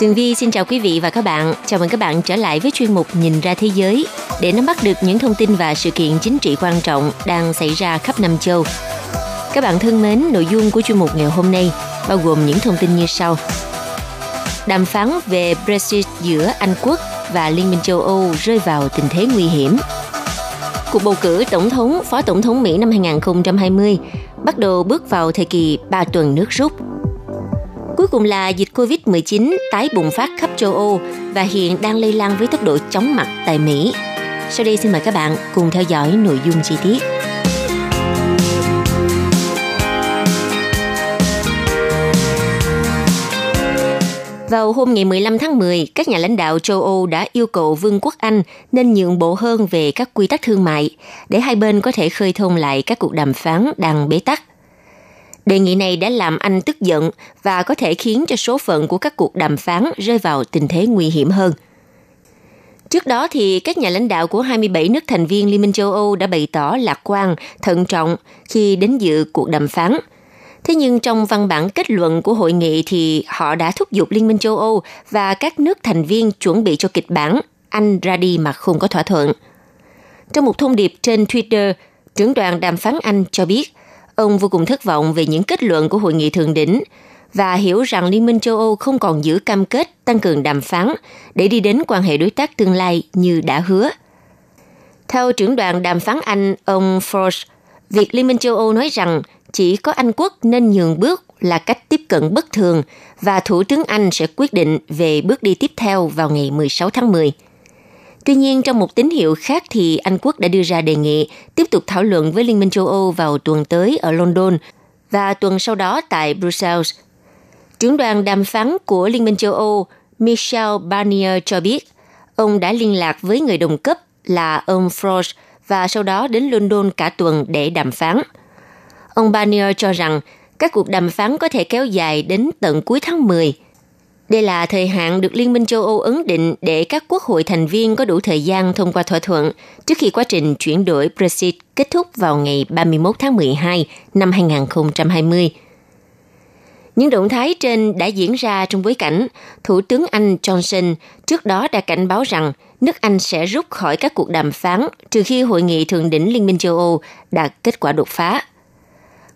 Tường Vi xin chào quý vị và các bạn. Chào mừng các bạn trở lại với chuyên mục Nhìn ra thế giới để nắm bắt được những thông tin và sự kiện chính trị quan trọng đang xảy ra khắp năm châu. Các bạn thân mến, nội dung của chuyên mục ngày hôm nay bao gồm những thông tin như sau. Đàm phán về Brexit giữa Anh Quốc và Liên minh châu Âu rơi vào tình thế nguy hiểm. Cuộc bầu cử tổng thống, phó tổng thống Mỹ năm 2020 bắt đầu bước vào thời kỳ 3 tuần nước rút – Cuối cùng là dịch Covid-19 tái bùng phát khắp châu Âu và hiện đang lây lan với tốc độ chóng mặt tại Mỹ. Sau đây xin mời các bạn cùng theo dõi nội dung chi tiết. Vào hôm ngày 15 tháng 10, các nhà lãnh đạo châu Âu đã yêu cầu Vương quốc Anh nên nhượng bộ hơn về các quy tắc thương mại để hai bên có thể khơi thông lại các cuộc đàm phán đang bế tắc. Đề nghị này đã làm Anh tức giận và có thể khiến cho số phận của các cuộc đàm phán rơi vào tình thế nguy hiểm hơn. Trước đó thì các nhà lãnh đạo của 27 nước thành viên Liên minh châu Âu đã bày tỏ lạc quan, thận trọng khi đến dự cuộc đàm phán. Thế nhưng trong văn bản kết luận của hội nghị thì họ đã thúc giục Liên minh châu Âu và các nước thành viên chuẩn bị cho kịch bản Anh ra đi mà không có thỏa thuận. Trong một thông điệp trên Twitter, trưởng đoàn đàm phán Anh cho biết Ông vô cùng thất vọng về những kết luận của hội nghị thượng đỉnh và hiểu rằng Liên minh châu Âu không còn giữ cam kết tăng cường đàm phán để đi đến quan hệ đối tác tương lai như đã hứa. Theo trưởng đoàn đàm phán Anh, ông Forge, việc Liên minh châu Âu nói rằng chỉ có Anh quốc nên nhường bước là cách tiếp cận bất thường và Thủ tướng Anh sẽ quyết định về bước đi tiếp theo vào ngày 16 tháng 10. Tuy nhiên, trong một tín hiệu khác thì Anh Quốc đã đưa ra đề nghị tiếp tục thảo luận với Liên minh châu Âu vào tuần tới ở London và tuần sau đó tại Brussels. Trưởng đoàn đàm phán của Liên minh châu Âu Michel Barnier cho biết, ông đã liên lạc với người đồng cấp là ông Frost và sau đó đến London cả tuần để đàm phán. Ông Barnier cho rằng các cuộc đàm phán có thể kéo dài đến tận cuối tháng 10 – đây là thời hạn được Liên minh châu Âu ấn định để các quốc hội thành viên có đủ thời gian thông qua thỏa thuận trước khi quá trình chuyển đổi Brexit kết thúc vào ngày 31 tháng 12 năm 2020. Những động thái trên đã diễn ra trong bối cảnh Thủ tướng Anh Johnson trước đó đã cảnh báo rằng nước Anh sẽ rút khỏi các cuộc đàm phán trừ khi hội nghị thượng đỉnh Liên minh châu Âu đạt kết quả đột phá.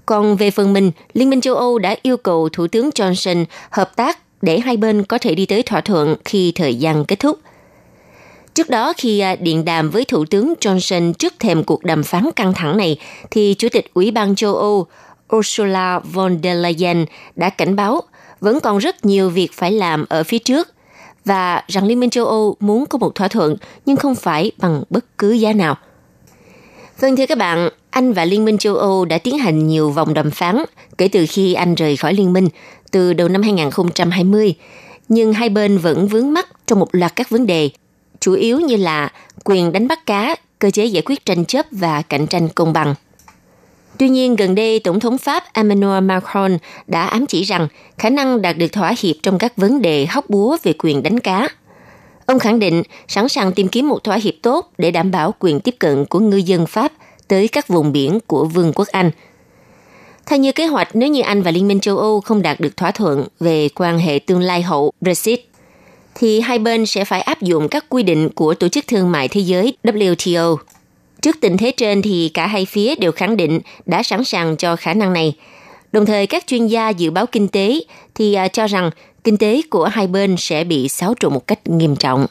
Còn về phần mình, Liên minh châu Âu đã yêu cầu Thủ tướng Johnson hợp tác để hai bên có thể đi tới thỏa thuận khi thời gian kết thúc. Trước đó khi à, điện đàm với Thủ tướng Johnson trước thềm cuộc đàm phán căng thẳng này, thì Chủ tịch Ủy ban châu Âu Ursula von der Leyen đã cảnh báo vẫn còn rất nhiều việc phải làm ở phía trước và rằng Liên minh châu Âu muốn có một thỏa thuận nhưng không phải bằng bất cứ giá nào. Vâng thưa các bạn, Anh và Liên minh châu Âu đã tiến hành nhiều vòng đàm phán kể từ khi Anh rời khỏi liên minh từ đầu năm 2020, nhưng hai bên vẫn vướng mắc trong một loạt các vấn đề, chủ yếu như là quyền đánh bắt cá, cơ chế giải quyết tranh chấp và cạnh tranh công bằng. Tuy nhiên, gần đây, Tổng thống Pháp Emmanuel Macron đã ám chỉ rằng khả năng đạt được thỏa hiệp trong các vấn đề hóc búa về quyền đánh cá. Ông khẳng định sẵn sàng tìm kiếm một thỏa hiệp tốt để đảm bảo quyền tiếp cận của ngư dân Pháp tới các vùng biển của Vương quốc Anh – theo như kế hoạch, nếu như Anh và Liên minh châu Âu không đạt được thỏa thuận về quan hệ tương lai hậu Brexit, thì hai bên sẽ phải áp dụng các quy định của Tổ chức Thương mại Thế giới WTO. Trước tình thế trên thì cả hai phía đều khẳng định đã sẵn sàng cho khả năng này. Đồng thời các chuyên gia dự báo kinh tế thì à, cho rằng kinh tế của hai bên sẽ bị xáo trộn một cách nghiêm trọng.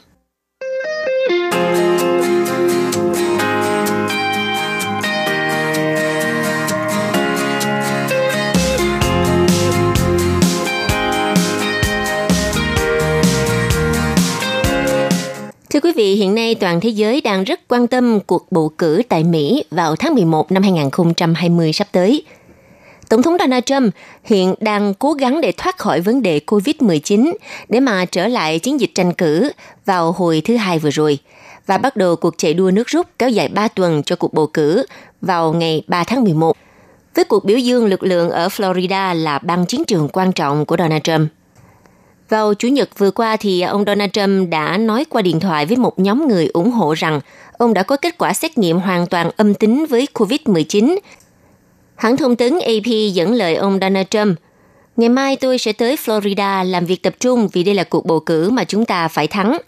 Vị, hiện nay toàn thế giới đang rất quan tâm cuộc bầu cử tại Mỹ vào tháng 11 năm 2020 sắp tới. Tổng thống Donald Trump hiện đang cố gắng để thoát khỏi vấn đề COVID-19 để mà trở lại chiến dịch tranh cử vào hồi thứ hai vừa rồi và bắt đầu cuộc chạy đua nước rút kéo dài 3 tuần cho cuộc bầu cử vào ngày 3 tháng 11 với cuộc biểu dương lực lượng ở Florida là bang chiến trường quan trọng của Donald Trump. Vào Chủ nhật vừa qua thì ông Donald Trump đã nói qua điện thoại với một nhóm người ủng hộ rằng ông đã có kết quả xét nghiệm hoàn toàn âm tính với COVID-19. Hãng thông tấn AP dẫn lời ông Donald Trump, Ngày mai tôi sẽ tới Florida làm việc tập trung vì đây là cuộc bầu cử mà chúng ta phải thắng.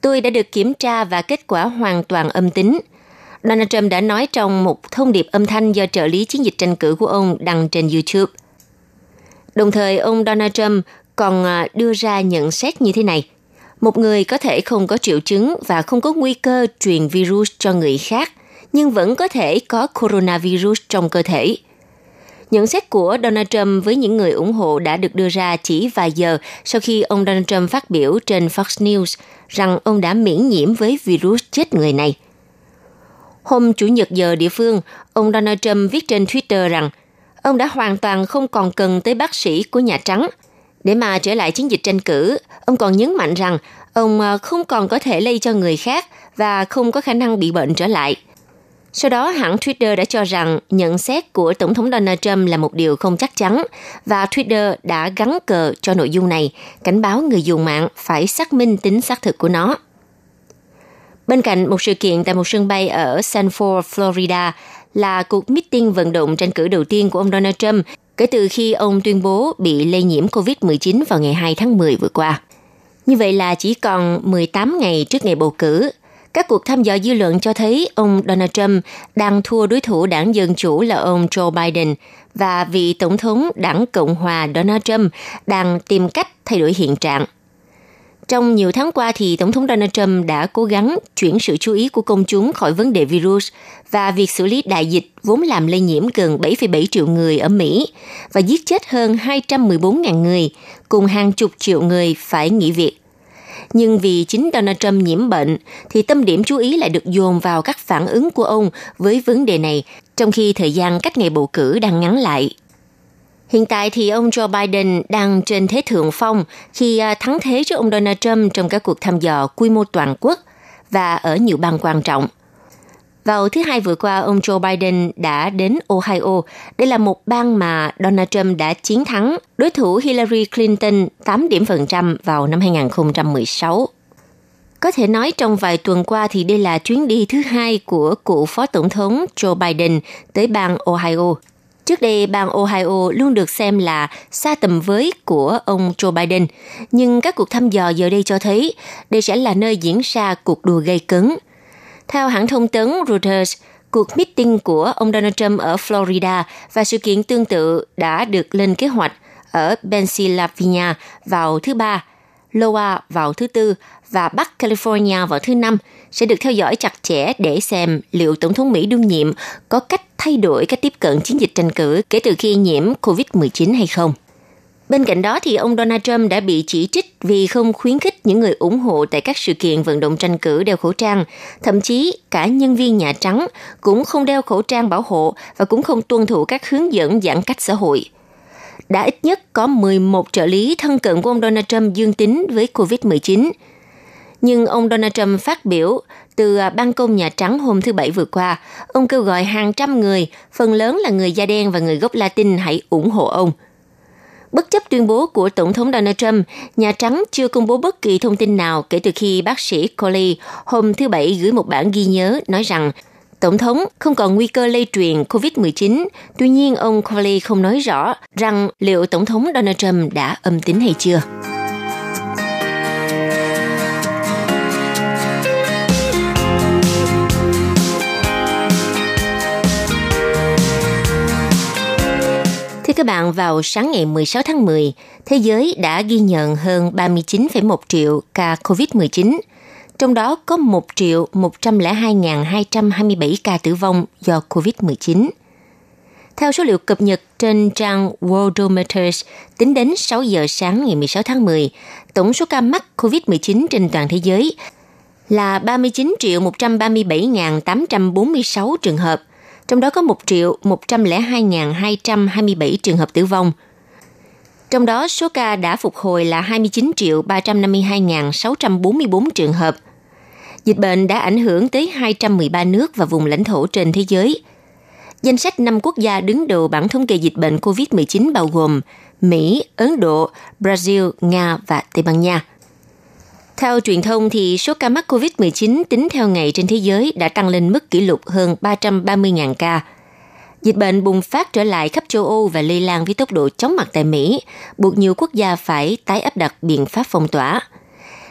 Tôi đã được kiểm tra và kết quả hoàn toàn âm tính. Donald Trump đã nói trong một thông điệp âm thanh do trợ lý chiến dịch tranh cử của ông đăng trên YouTube. Đồng thời, ông Donald Trump còn à, đưa ra nhận xét như thế này. Một người có thể không có triệu chứng và không có nguy cơ truyền virus cho người khác, nhưng vẫn có thể có coronavirus trong cơ thể. Nhận xét của Donald Trump với những người ủng hộ đã được đưa ra chỉ vài giờ sau khi ông Donald Trump phát biểu trên Fox News rằng ông đã miễn nhiễm với virus chết người này. Hôm Chủ nhật giờ địa phương, ông Donald Trump viết trên Twitter rằng ông đã hoàn toàn không còn cần tới bác sĩ của Nhà Trắng – để mà trở lại chiến dịch tranh cử, ông còn nhấn mạnh rằng ông à, không còn có thể lây cho người khác và không có khả năng bị bệnh trở lại. Sau đó, hãng Twitter đã cho rằng nhận xét của Tổng thống Donald Trump là một điều không chắc chắn và Twitter đã gắn cờ cho nội dung này, cảnh báo người dùng mạng phải xác minh tính xác thực của nó. Bên cạnh một sự kiện tại một sân bay ở Sanford, Florida là cuộc meeting vận động tranh cử đầu tiên của ông Donald Trump kể từ khi ông tuyên bố bị lây nhiễm COVID-19 vào ngày 2 tháng 10 vừa qua. Như vậy là chỉ còn 18 ngày trước ngày bầu cử, các cuộc thăm dò dư luận cho thấy ông Donald Trump đang thua đối thủ đảng Dân Chủ là ông Joe Biden và vị Tổng thống đảng Cộng hòa Donald Trump đang tìm cách thay đổi hiện trạng – trong nhiều tháng qua thì Tổng thống Donald Trump đã cố gắng chuyển sự chú ý của công chúng khỏi vấn đề virus và việc xử lý đại dịch vốn làm lây nhiễm gần 7,7 triệu người ở Mỹ và giết chết hơn 214.000 người, cùng hàng chục triệu người phải nghỉ việc. Nhưng vì chính Donald Trump nhiễm bệnh, thì tâm điểm chú ý lại được dồn vào các phản ứng của ông với vấn đề này, trong khi thời gian cách ngày bầu cử đang ngắn lại. Hiện tại thì ông Joe Biden đang trên thế thượng phong khi à, thắng thế trước ông Donald Trump trong các cuộc thăm dò quy mô toàn quốc và ở nhiều bang quan trọng. Vào thứ Hai vừa qua, ông Joe Biden đã đến Ohio. Đây là một bang mà Donald Trump đã chiến thắng đối thủ Hillary Clinton 8 điểm phần trăm vào năm 2016. Có thể nói trong vài tuần qua thì đây là chuyến đi thứ hai của cựu Phó Tổng thống Joe Biden tới bang Ohio. Trước đây, bang Ohio luôn được xem là xa tầm với của ông Joe Biden, nhưng các cuộc thăm dò giờ đây cho thấy đây sẽ là nơi diễn ra cuộc đua gây cấn. Theo hãng thông tấn Reuters, cuộc meeting của ông Donald Trump ở Florida và sự kiện tương tự đã được lên kế hoạch ở Pennsylvania vào thứ Ba, Iowa vào thứ Tư và Bắc California vào thứ Năm sẽ được theo dõi chặt chẽ để xem liệu Tổng thống Mỹ đương nhiệm có cách thay đổi cách tiếp cận chiến dịch tranh cử kể từ khi nhiễm COVID-19 hay không. Bên cạnh đó thì ông Donald Trump đã bị chỉ trích vì không khuyến khích những người ủng hộ tại các sự kiện vận động tranh cử đeo khẩu trang, thậm chí cả nhân viên Nhà Trắng cũng không đeo khẩu trang bảo hộ và cũng không tuân thủ các hướng dẫn giãn cách xã hội. Đã ít nhất có 11 trợ lý thân cận của ông Donald Trump dương tính với COVID-19. Nhưng ông Donald Trump phát biểu từ à, ban công Nhà Trắng hôm thứ Bảy vừa qua, ông kêu gọi hàng trăm người, phần lớn là người da đen và người gốc Latin hãy ủng hộ ông. Bất chấp tuyên bố của Tổng thống Donald Trump, Nhà Trắng chưa công bố bất kỳ thông tin nào kể từ khi bác sĩ Coley hôm thứ Bảy gửi một bản ghi nhớ nói rằng Tổng thống không còn nguy cơ lây truyền COVID-19. Tuy nhiên, ông Coley không nói rõ rằng liệu Tổng thống Donald Trump đã âm tính hay chưa. Các bạn, vào sáng ngày 16 tháng 10, thế giới đã ghi nhận hơn 39,1 triệu ca COVID-19, trong đó có 1 triệu 102.227 ca tử vong do COVID-19. Theo số liệu cập nhật trên trang Worldometers, tính đến 6 giờ sáng ngày 16 tháng 10, tổng số ca mắc COVID-19 trên toàn thế giới là 39 triệu 137.846 trường hợp, trong đó có 1 triệu 102.227 trường hợp tử vong. Trong đó, số ca đã phục hồi là 29 triệu 352.644 trường hợp. Dịch bệnh đã ảnh hưởng tới 213 nước và vùng lãnh thổ trên thế giới. Danh sách 5 quốc gia đứng đầu bảng thống kê dịch bệnh COVID-19 bao gồm Mỹ, Ấn Độ, Brazil, Nga và Tây Ban Nha. Theo truyền thông thì số ca mắc COVID-19 tính theo ngày trên thế giới đã tăng lên mức kỷ lục hơn 330.000 ca. Dịch bệnh bùng phát trở lại khắp châu Âu và lây lan với tốc độ chóng mặt tại Mỹ, buộc nhiều quốc gia phải tái áp đặt biện pháp phong tỏa.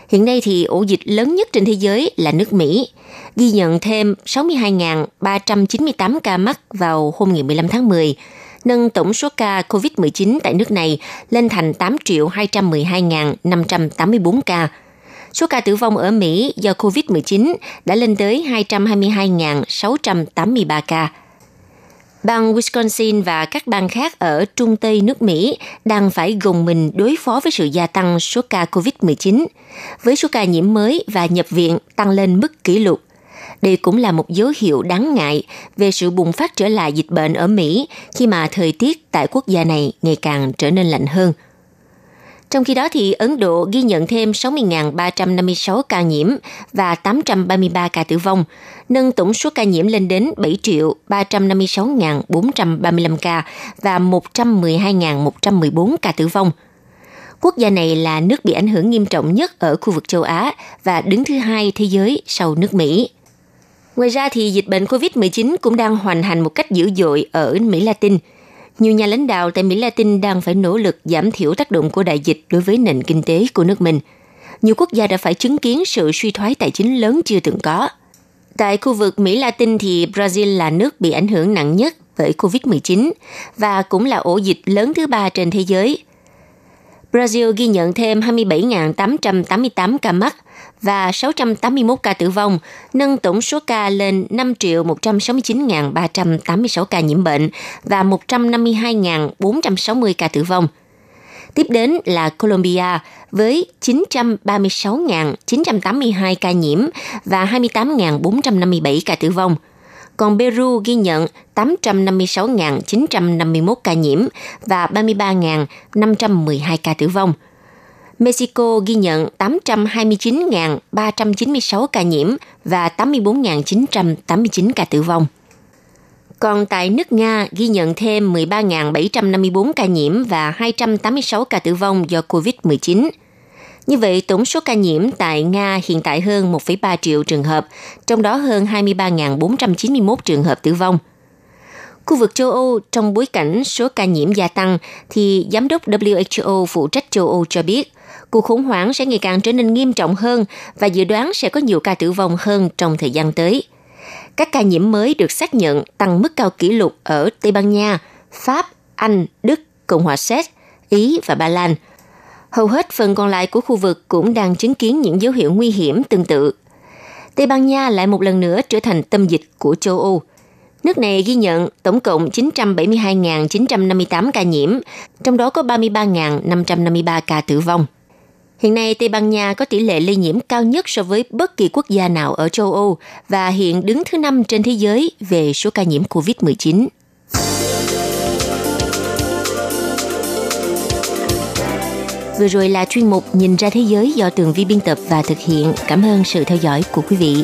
Hiện nay thì ổ dịch lớn nhất trên thế giới là nước Mỹ, ghi nhận thêm 62.398 ca mắc vào hôm ngày 15 tháng 10, nâng tổng số ca COVID-19 tại nước này lên thành 8.212.584 ca. Số ca tử vong ở Mỹ do COVID-19 đã lên tới 222.683 ca. Bang Wisconsin và các bang khác ở trung tây nước Mỹ đang phải gồng mình đối phó với sự gia tăng số ca COVID-19, với số ca nhiễm mới và nhập viện tăng lên mức kỷ lục. Đây cũng là một dấu hiệu đáng ngại về sự bùng phát trở lại dịch bệnh ở Mỹ khi mà thời tiết tại quốc gia này ngày càng trở nên lạnh hơn – trong khi đó thì Ấn Độ ghi nhận thêm 60.356 ca nhiễm và 833 ca tử vong, nâng tổng số ca nhiễm lên đến 7 triệu 356.435 ca và 112.114 ca tử vong. Quốc gia này là nước bị ảnh hưởng nghiêm trọng nhất ở khu vực châu Á và đứng thứ hai thế giới sau nước Mỹ. Ngoài ra thì dịch bệnh COVID-19 cũng đang hoành hành một cách dữ dội ở Mỹ Latin – nhiều nhà lãnh đạo tại Mỹ Latin đang phải nỗ lực giảm thiểu tác động của đại dịch đối với nền kinh tế của nước mình. Nhiều quốc gia đã phải chứng kiến sự suy thoái tài chính lớn chưa từng có. Tại khu vực Mỹ Latin thì Brazil là nước bị ảnh hưởng nặng nhất bởi COVID-19 và cũng là ổ dịch lớn thứ ba trên thế giới. Brazil ghi nhận thêm 27.888 ca mắc và 681 ca tử vong, nâng tổng số ca lên 5 169.386 ca nhiễm bệnh và 152.460 ca tử vong. Tiếp đến là Colombia với 936.982 ca nhiễm và 28.457 ca tử vong. Còn Peru ghi nhận 856.951 ca nhiễm và 33.512 ca tử vong – Mexico ghi nhận 829.396 ca nhiễm và 84.989 ca tử vong. Còn tại nước Nga ghi nhận thêm 13.754 ca nhiễm và 286 ca tử vong do COVID-19. Như vậy, tổng số ca nhiễm tại Nga hiện tại hơn 1,3 triệu trường hợp, trong đó hơn 23.491 trường hợp tử vong. Khu vực châu Âu trong bối cảnh số ca nhiễm gia tăng thì Giám đốc WHO phụ trách châu Âu cho biết cuộc khủng hoảng sẽ ngày càng trở nên nghiêm trọng hơn và dự đoán sẽ có nhiều ca tử vong hơn trong thời gian tới. Các ca nhiễm mới được xác nhận tăng mức cao kỷ lục ở Tây Ban Nha, Pháp, Anh, Đức, Cộng hòa Séc, Ý và Ba Lan. Hầu hết phần còn lại của khu vực cũng đang chứng kiến những dấu hiệu nguy hiểm tương tự. Tây Ban Nha lại một lần nữa trở thành tâm dịch của châu Âu. Nước này ghi nhận tổng cộng 972.958 ca nhiễm, trong đó có 33.553 ca tử vong. Hiện nay, Tây Ban Nha có tỷ lệ lây nhiễm cao nhất so với bất kỳ quốc gia nào ở châu Âu và hiện đứng thứ năm trên thế giới về số ca nhiễm COVID-19. Vừa rồi là chuyên mục Nhìn ra thế giới do Tường Vi biên tập và thực hiện. Cảm ơn sự theo dõi của quý vị.